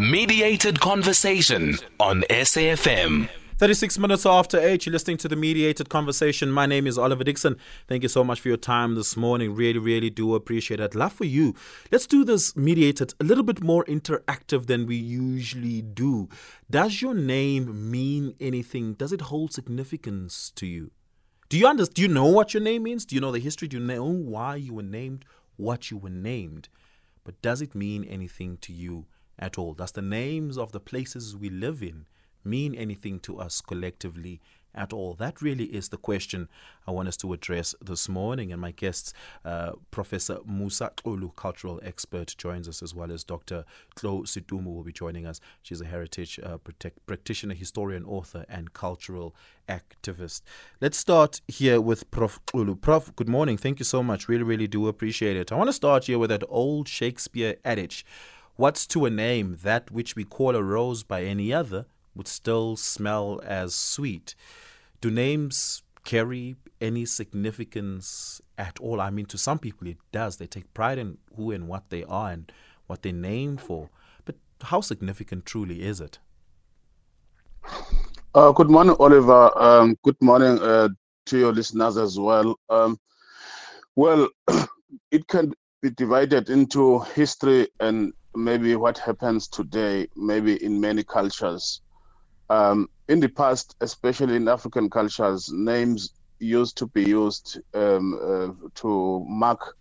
Mediated Conversation on SAFM. 36 minutes after 8, you're listening to the Mediated Conversation. My name is Oliver Dixon. Thank you so much for your time this morning. Really, really do appreciate it. Love for you. Let's do this mediated a little bit more interactive than we usually do. Does your name mean anything? Does it hold significance to you? Do you understand? Do you know what your name means? Do you know the history? Do you know why you were named what you were named? But does it mean anything to you at all? Does the names of the places we live in mean anything to us collectively at all? That really is the question I want us to address this morning. And my guests, uh, Professor Musa Xulu, cultural expert, joins us, as well as Dr. Tlou Setumu will be joining us. She's a heritage uh, protect, practitioner, historian, author, and cultural activist. Let's start here with Prof. Xulu. Prof, good morning. Thank you so much. Really, really do appreciate it. I want to start here with that old Shakespeare adage. What's to a name that which we call a rose by any other would still smell as sweet. Do names carry any significance at all? I mean, to some people it does. They take pride in who and what they are and what they're named for. But how significant truly is it? Uh, good morning, Oliver. Um, good morning uh, to your listeners as well. Um, well, it can be divided into history and maybe what happens today, maybe in many cultures. Um, in the past, especially in African cultures, names used to be used um, uh, to mark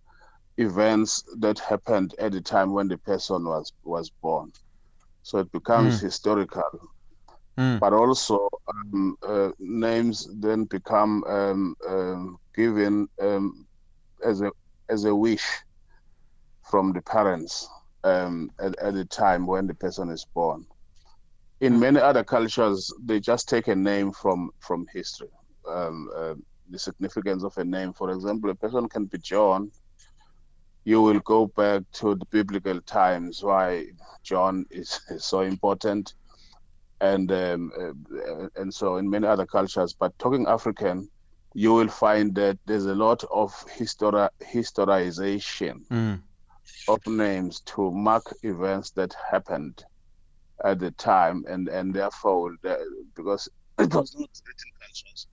events that happened at the time when the person was was born. So it becomes mm. historical. Mm. But also, um, uh, names then become um, um, given um, as a as a wish from the parents um, at, at the time when the person is born in many other cultures, they just take a name from from history. Um, uh, the significance of a name, for example, a person can be John. You will go back to the biblical times why John is, is so important, and um, uh, and so in many other cultures. But talking African, you will find that there's a lot of histori- historization mm. Of names to mark events that happened at the time, and and therefore because it was not written cultures,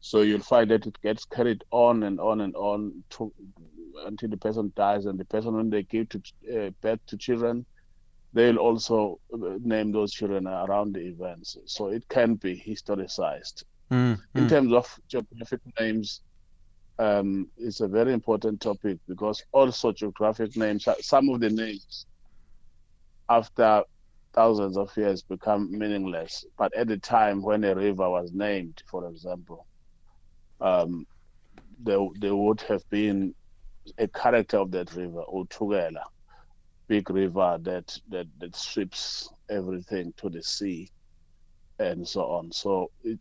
so you'll find that it gets carried on and on and on to, until the person dies, and the person when they give to uh, birth to children, they'll also uh, name those children around the events. So it can be historicized. Mm, In terms of geographic names, um, it's a very important topic because also geographic names, some of the names after thousands of years become meaningless. But at the time when a river was named, for example, um, there, there would have been a character of that river, Utugela, big river that, that, that sweeps everything to the sea and so on. So it,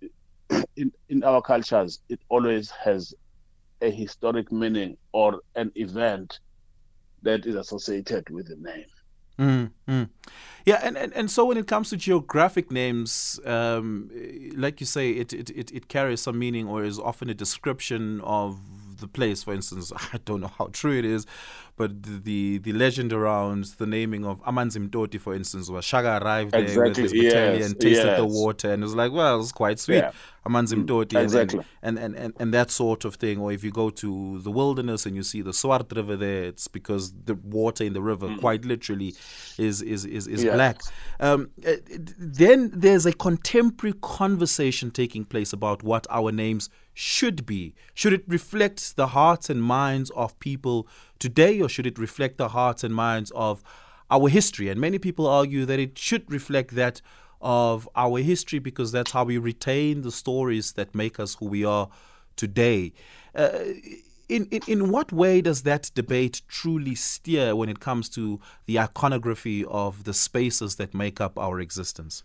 in, in our cultures, it always has a historic meaning or an event that is associated with the name. Mm, mm. Yeah, and, and, and so when it comes to geographic names, um, like you say, it, it, it, it carries some meaning or is often a description of the place. For instance, I don't know how true it is, but the the, the legend around the naming of Amanzi Mtoti, for instance, where Shaka arrived there exactly. with his battalion, yes. tasted yes. the water, and it was like, well, it's quite sweet. Yeah. Amanzi mm, Mtoti, exactly. and, and, and, and, that sort of thing. Or if you go to the wilderness and you see the Swart River there, it's because the water in the river, mm. quite literally, is is is, is yes. black. Um, uh, then there's a contemporary conversation taking place about what our names should be. Should it reflect the hearts and minds of people today, or should it reflect the hearts and minds of our history? And many people argue that it should reflect that of our history because that's how we retain the stories that make us who we are today. Uh, in, in, in what way does that debate truly steer when it comes to the iconography of the spaces that make up our existence?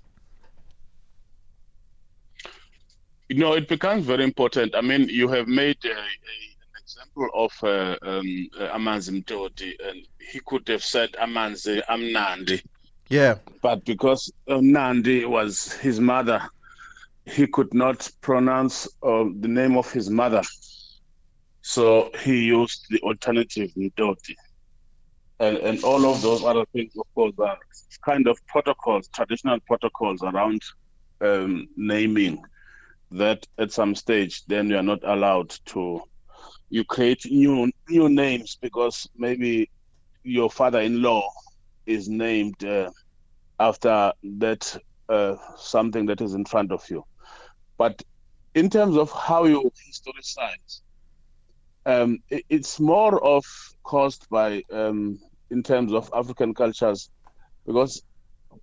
You know, it becomes very important. I mean, you have made a, a example of uh, um, uh, Amanzi Mtoti, and he could have said Amanzi Amnandi. Yeah. But because uh, Nandi was his mother, he could not pronounce uh, the name of his mother. So he used the alternative Mtoti. and, and all of those other things, of course, are kind of protocols, traditional protocols around um, naming that at some stage then you are not allowed to you create new new names because maybe your father-in-law is named uh, after that uh, something that is in front of you. But in terms of how you historicize um, it, it's more of caused by um, in terms of african cultures because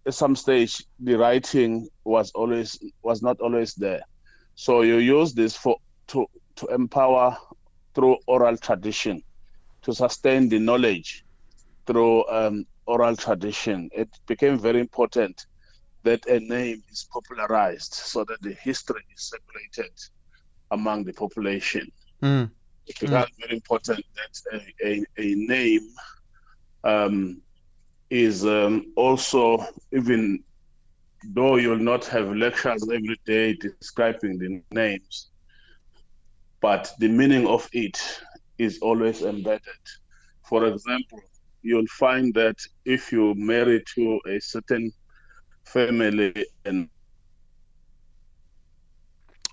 at some stage the writing was always was not always there so you use this for to to empower through oral tradition, to sustain the knowledge through um, oral tradition. It became very important that a name is popularized so that the history is circulated among the population. Mm. It becomes mm. very important that a, a, a name um, is um, also even though you'll not have lectures every day describing the names, but the meaning of it is always embedded. For example, you'll find that if you marry to a certain family and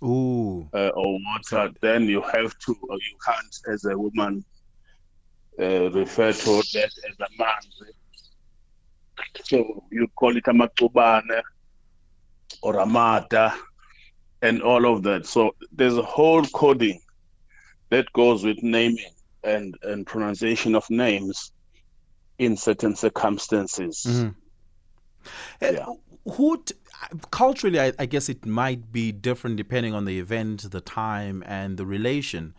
Ooh. Uh, or what, then you have to, or you can't, as a woman, uh, refer to that as a man. So you call it a makubane or Amata and all of that. So there's a whole coding that goes with naming and, and pronunciation of names in certain circumstances. Mm-hmm. Yeah. Who t- culturally, I, I, guess it might be different depending on the event, the time, and the relation.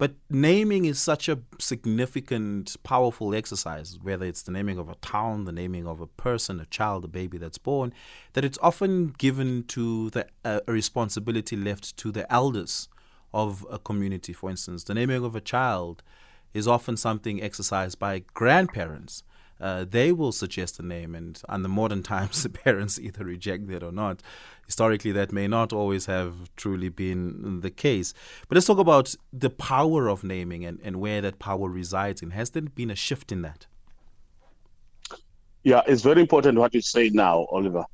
But naming is such a significant, powerful exercise, whether it's the naming of a town, the naming of a person, a child, a baby that's born, that it's often given to the uh, a responsibility left to the elders of a community. For instance, the naming of a child is often something exercised by grandparents uh, they will suggest a name, and on the modern times, the parents either reject that or not. Historically, that may not always have truly been the case. But let's talk about the power of naming and, and where that power resides in. Has there been a shift in that? Yeah, it's very important what you say now, Oliver,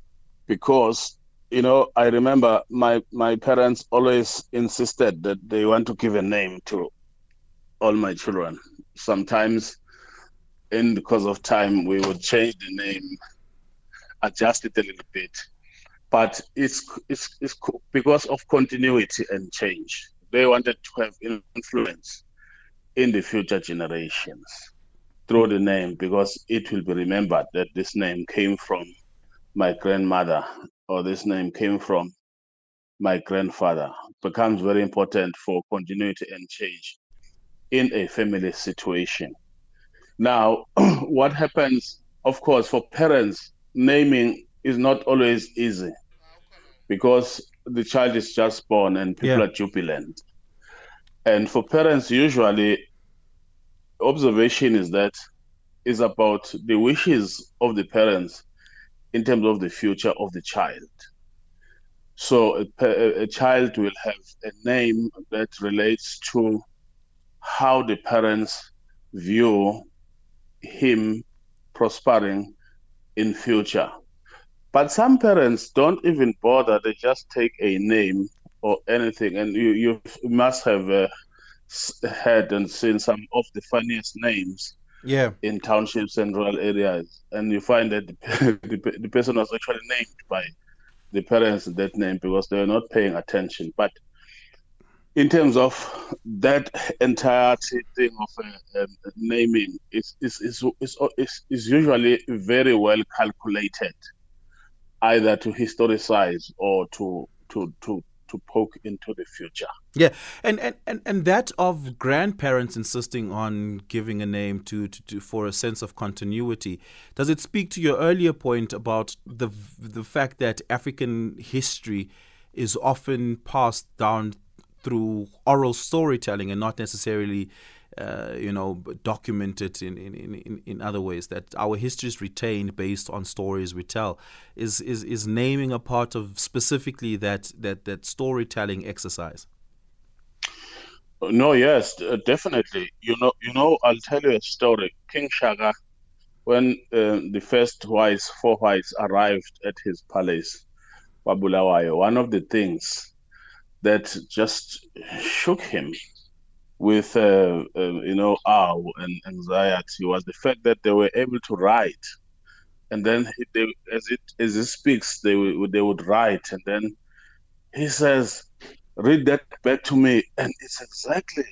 because you know I remember my my parents always insisted that they want to give a name to all my children. Sometimes in because of time, we would change the name, adjust it a little bit. But it's, it's, it's because of continuity and change. They wanted to have influence in the future generations through the name because it will be remembered that this name came from my grandmother or this name came from my grandfather becomes very important for continuity and change in a family situation. Now, what happens, of course, for parents, naming is not always easy because the child is just born and people yeah. are jubilant. And for parents, usually, observation is that is about the wishes of the parents in terms of the future of the child. So a, a, child will have a name that relates to how the parents view him prospering in future. But some parents don't even bother; they just take a name or anything, and you you must have uh, heard and seen some of the funniest names. Yeah. In townships and rural areas, and you find that the, the, the person was actually named by the parents that name because they were not paying attention. But in terms of that entire thing of uh, um, naming is is, is is is usually very well calculated, either to historicize or to to to to poke into the future. Yeah, and and, and, and that of grandparents insisting on giving a name to, to, to for a sense of continuity. Does it speak to your earlier point about the the fact that African history is often passed down through oral storytelling and not necessarily uh, you know, documented in, in, in, in other ways, that our history is retained based on stories we tell, is, is, is naming a part of specifically that, that, that storytelling exercise? No, yes, definitely. You know, you know, I'll tell you a story. King Shaka when uh, the first whites, four whites, arrived at his palace, Wabulawayo, one of the things that just shook him with, uh, uh, you know, awe and anxiety was the fact that they were able to write. And then they, as it as he speaks, they they would write, and then he says, "Read that back to me," and it's exactly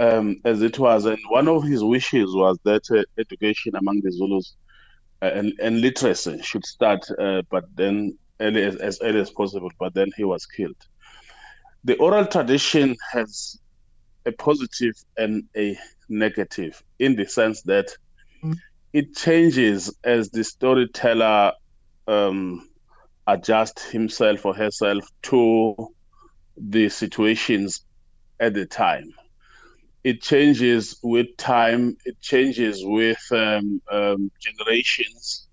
um, as it was. And one of his wishes was that uh, education among the Zulus uh, and, and, literacy should start, uh, but then early as, as, early as possible. But then he was killed. The oral tradition has a positive and a negative in the sense that mm. it changes as the storyteller um, adjusts himself or herself to the situations at the time it changes with time. It changes with um, um, generations.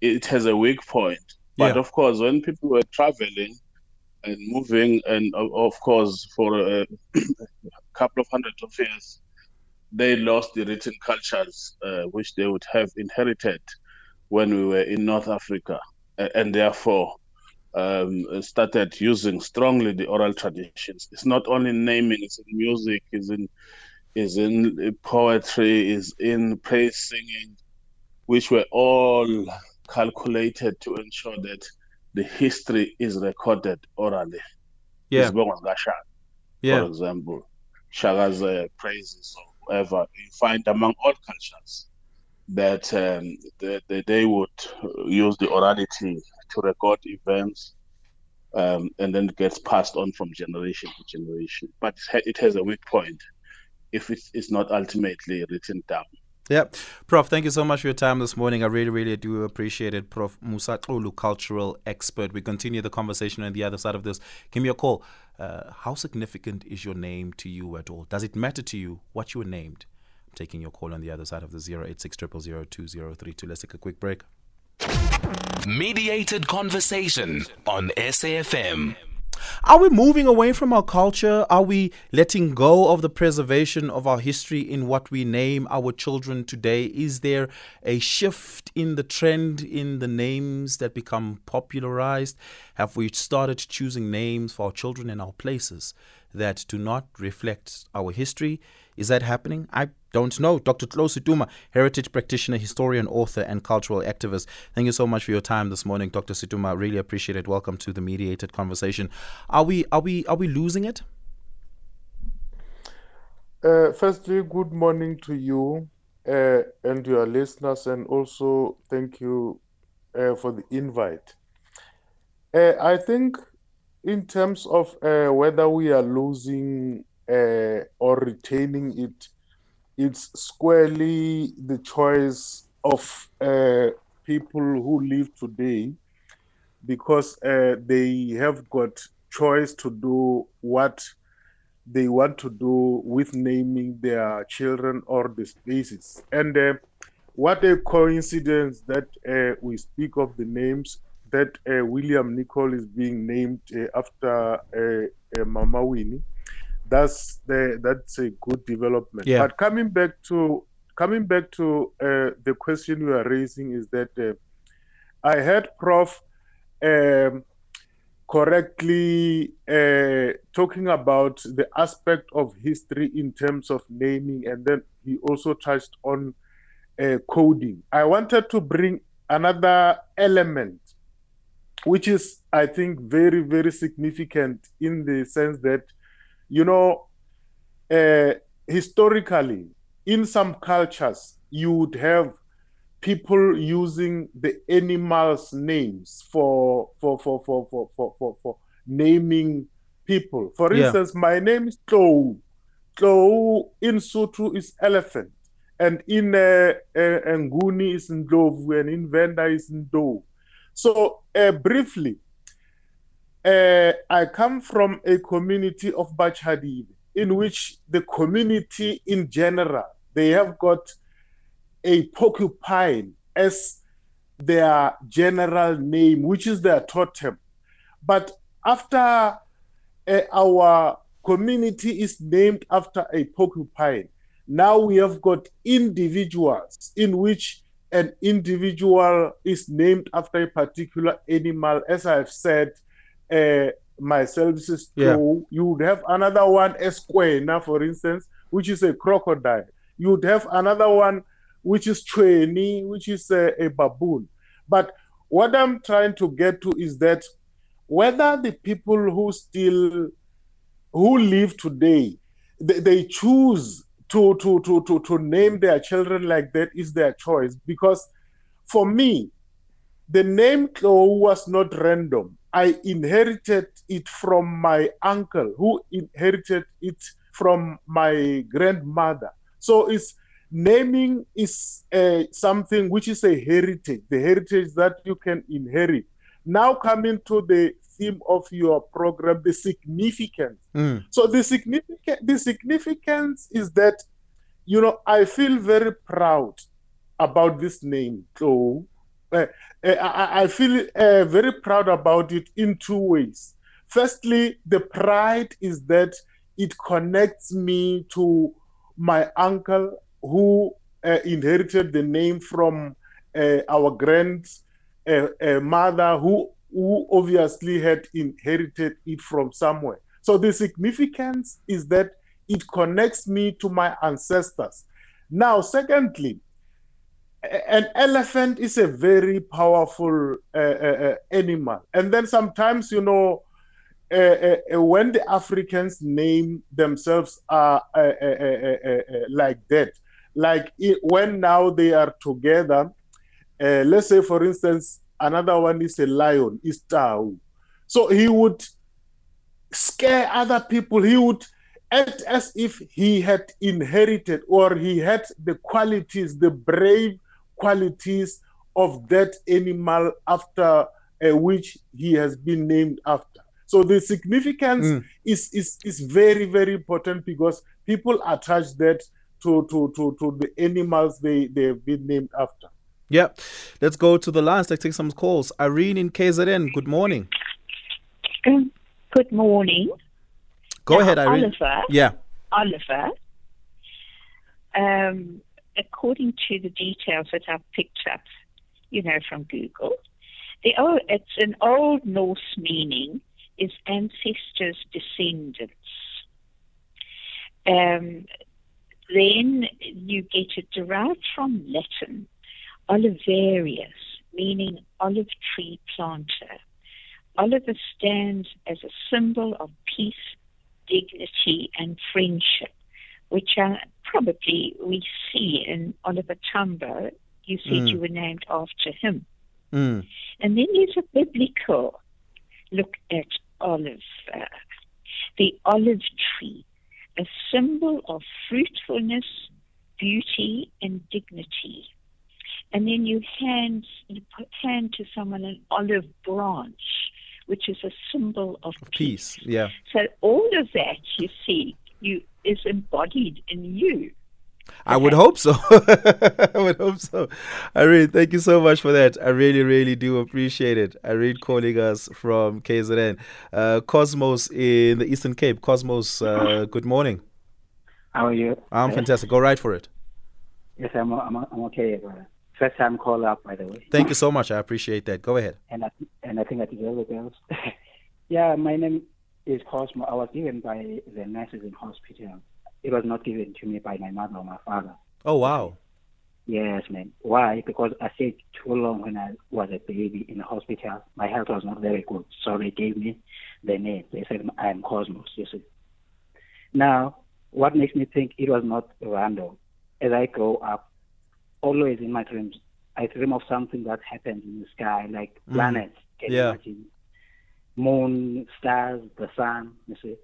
It has a weak point. But yeah. of course, when people were traveling and moving, and of course, for a couple of hundred of years, they lost the written cultures uh, which they would have inherited when we were in North Africa, and therefore um, started using strongly the oral traditions. It's not only naming; it's in music, it's in is in poetry, is in praise singing, which were all calculated to ensure that the history is recorded orally. Yeah. Yeah. For example, Shaka's uh, praises or whatever you find among all cultures that um, the, the, they would use the orality to record events um, and then it gets passed on from generation to generation. But it has a weak point if it is not ultimately written down. Yeah. Prof, thank you so much for your time this morning. I really, really do appreciate it. Prof Musa Xulu, cultural expert. We continue the conversation on the other side of this. Give me a call. Uh, how significant is your name to you at all? Does it matter to you what you were named? I'm taking your call on the other side of the 086 Let's take a quick break. Mediated conversation on SAFM. Are we moving away from our culture? Are we letting go of the preservation of our history in what we name our children today? Is there a shift in the trend in the names that become popularized? Have we started choosing names for our children and our places that do not reflect our history? Is that happening? I don't know. Dr. Tlou Setumu, heritage practitioner, historian, author, and cultural activist. Thank you so much for your time this morning, Dr. Setumu. Really appreciate it. Welcome to the mediated conversation. Are we are we are we losing it? Uh, firstly, good morning to you uh, and your listeners, and also thank you uh, for the invite. Uh, I think, in terms of uh, whether we are losing uh, or retaining it, it's squarely the choice of uh, people who live today because uh, they have got choice to do what they want to do with naming their children or the spaces and uh, what a coincidence that uh, we speak of the names that uh, william nicol is being named uh, after mama winnie that's the that's a good development. Yeah. But coming back to coming back to uh, the question you are raising is that uh, I heard Prof. Um, correctly uh, talking about the aspect of history in terms of naming, and then he also touched on uh, coding. I wanted to bring another element, which is, I think, very, very significant in the sense that you know, uh, historically, in some cultures, you would have people using the animals' names for for for for for for, for, for naming people. For yeah. instance, my name is Tlou. Tlou in Sotho is elephant, and in uh, uh, Nguni is Ndlovu, and in Venda is Ndo. So uh, briefly, uh, I come from a community of Bachadive in which the community in general, they have got a porcupine as their general name, which is their totem. But after uh, our community is named after a porcupine, now we have got individuals in which an individual is named after a particular animal, as I've said, uh, myself is true. Yeah. You would have another one, Esquena, for instance, which is a crocodile. You would have another one, which is trainee, which is a, a baboon. But what I'm trying to get to is that whether the people who still who live today they, they choose to, to to to to name their children like that is their choice because for me the name Tlou was not random i inherited it from my uncle who inherited it from my grandmother so it's naming is uh, something which is a heritage the heritage that you can inherit now coming to the theme of your program, the significance. Mm. So the significant the significance is that, you know, I feel very proud about this name. So uh, I, I, feel uh, very proud about it in two ways. Firstly, the pride is that it connects me to my uncle who uh, inherited the name from our grandmother who who obviously had inherited it from somewhere. So the significance is that it connects me to my ancestors. Now, secondly, an elephant is a very powerful uh, uh, animal. And then sometimes, you know, uh, uh when the Africans name themselves uh, uh, like that, like it, when now they are together, let's say, for instance, Another one is a lion, is Tau. So he would scare other people. He would act as if he had inherited or he had the qualities, the brave qualities of that animal after uh, which he has been named after. So the significance mm. is, is is very very important because people attach that to to to, to the animals they they have been named after. Yeah. Let's go to the last. Let's take some calls. Irene in KZN, good morning. Um, good morning. Go now, ahead, Irene. Oliver. Yeah. Oliver. Um, according to the details that I've picked up, you know, from Google, the it's an old Norse meaning is ancestors' descendants. Um, then you get it derived from Latin, olivarius, meaning olive tree planter. Oliver stands as a symbol of peace, dignity, and friendship, which are probably we see in Oliver Tambo. You said mm. you were named after him. Mm. And then there's a biblical look at olive, uh, the olive tree, a symbol of fruitfulness, beauty, and dignity and then you hand you hand to someone an olive branch, which is a symbol of peace. peace. Yeah. So all of that you see you is embodied in you. I would hope so. I would hope so. Irene, thank you so much for that. I really, really do appreciate it. Irene calling us from KZN. Uh, Cosmos in the Eastern Cape. Cosmos, uh, good morning. How are you? I'm fantastic. Go right for it. Yes, I'm, I'm, I'm okay, brother. First time call up, by the way. Thank you so much. I appreciate that. Go ahead. And I, and I think I deserve it else. yeah, my name is Cosmo. I was given by the nurses in hospital. It was not given to me by my mother or my father. Oh, wow. Yes, man. Why? Because I stayed too long when I was a baby in the hospital. My health was not very good. So they gave me the name. They said I am Cosmos, you see. Now, what makes me think it was not random? As I grow up, always in my dreams. I dream of something that happens in the sky, like mm. planets. Can yeah. you imagine? Moon, stars, the sun. You see.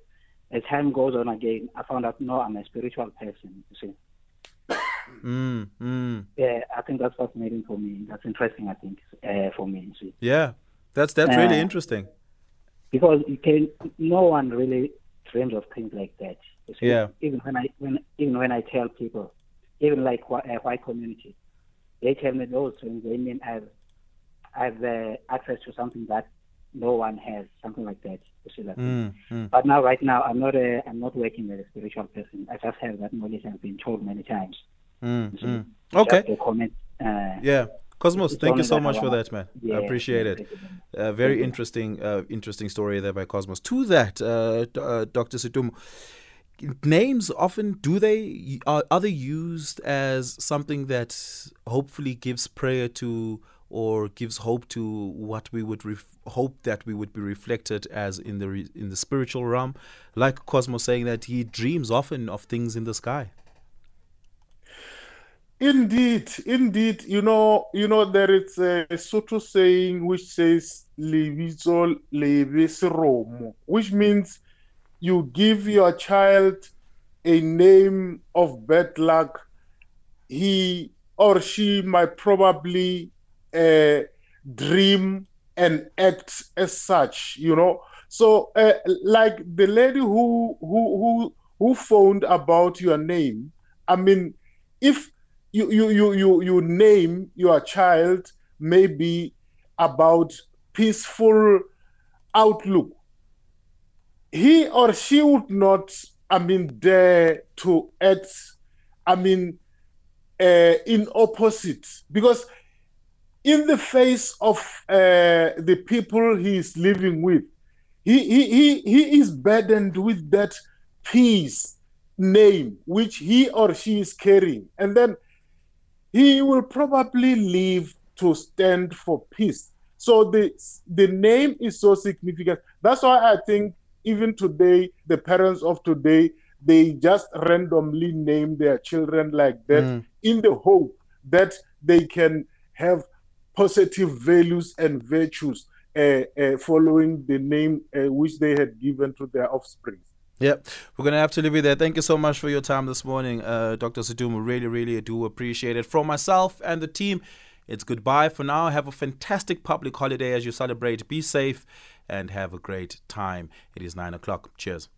As time goes on again, I found out no, I'm a spiritual person. You see. Mm, mm. Yeah, I think that's fascinating for me. That's interesting. I think uh, for me. You see. Yeah, that's that's uh, really interesting. Because you can, no one really dreams of things like that. You see? Yeah. Even when I when even when I tell people, even like a uh, white community, they tell me those things. They mean I've I've uh, access to something that no one has, something like that. Mm, mm. But now, right now, I'm not a I'm not working as a spiritual person. I just have that knowledge. I've been told many times. Mm, mm. okay. Comment, Uh, Yeah. Cosmos, thank you so much for that, man. yeah, I appreciate it. Uh, very interesting, uh, interesting story there by Cosmos. To that, uh, uh, Dr. Setumu, names often do they are, are they used as something that hopefully gives prayer to or gives hope to what we would ref- hope that we would be reflected as in the re- in the spiritual realm, like cosmo saying that he dreams often of things in the sky. Indeed, indeed. You know, you know, there is a Sotho saying which says "Lebitso lebe seromo," which means you give your child a name of bad luck. He or she might probably uh, dream and act as such. You know, so uh, like the lady who who who who phoned about your name. I mean, if you you you you you name your child maybe about peaceful outlook he or she would not i mean dare to act i mean uh, in opposite because in the face of uh, the people he is living with he, he he he is burdened with that peace name which he or she is carrying and then he will probably live to stand for peace. So the the name is so significant. That's why I think even today, the parents of today, they just randomly name their children like that Mm. in the hope that they can have positive values and virtues uh, uh, following the name uh, which they had given to their offspring. Yep, we're gonna have to leave it there. Thank you so much for your time this morning, uh, Dr. Setumu. Really, really do appreciate it. From myself and the team, it's goodbye for now. Have a fantastic public holiday as you celebrate. Be safe and have a great time. It is nine o'clock. Cheers.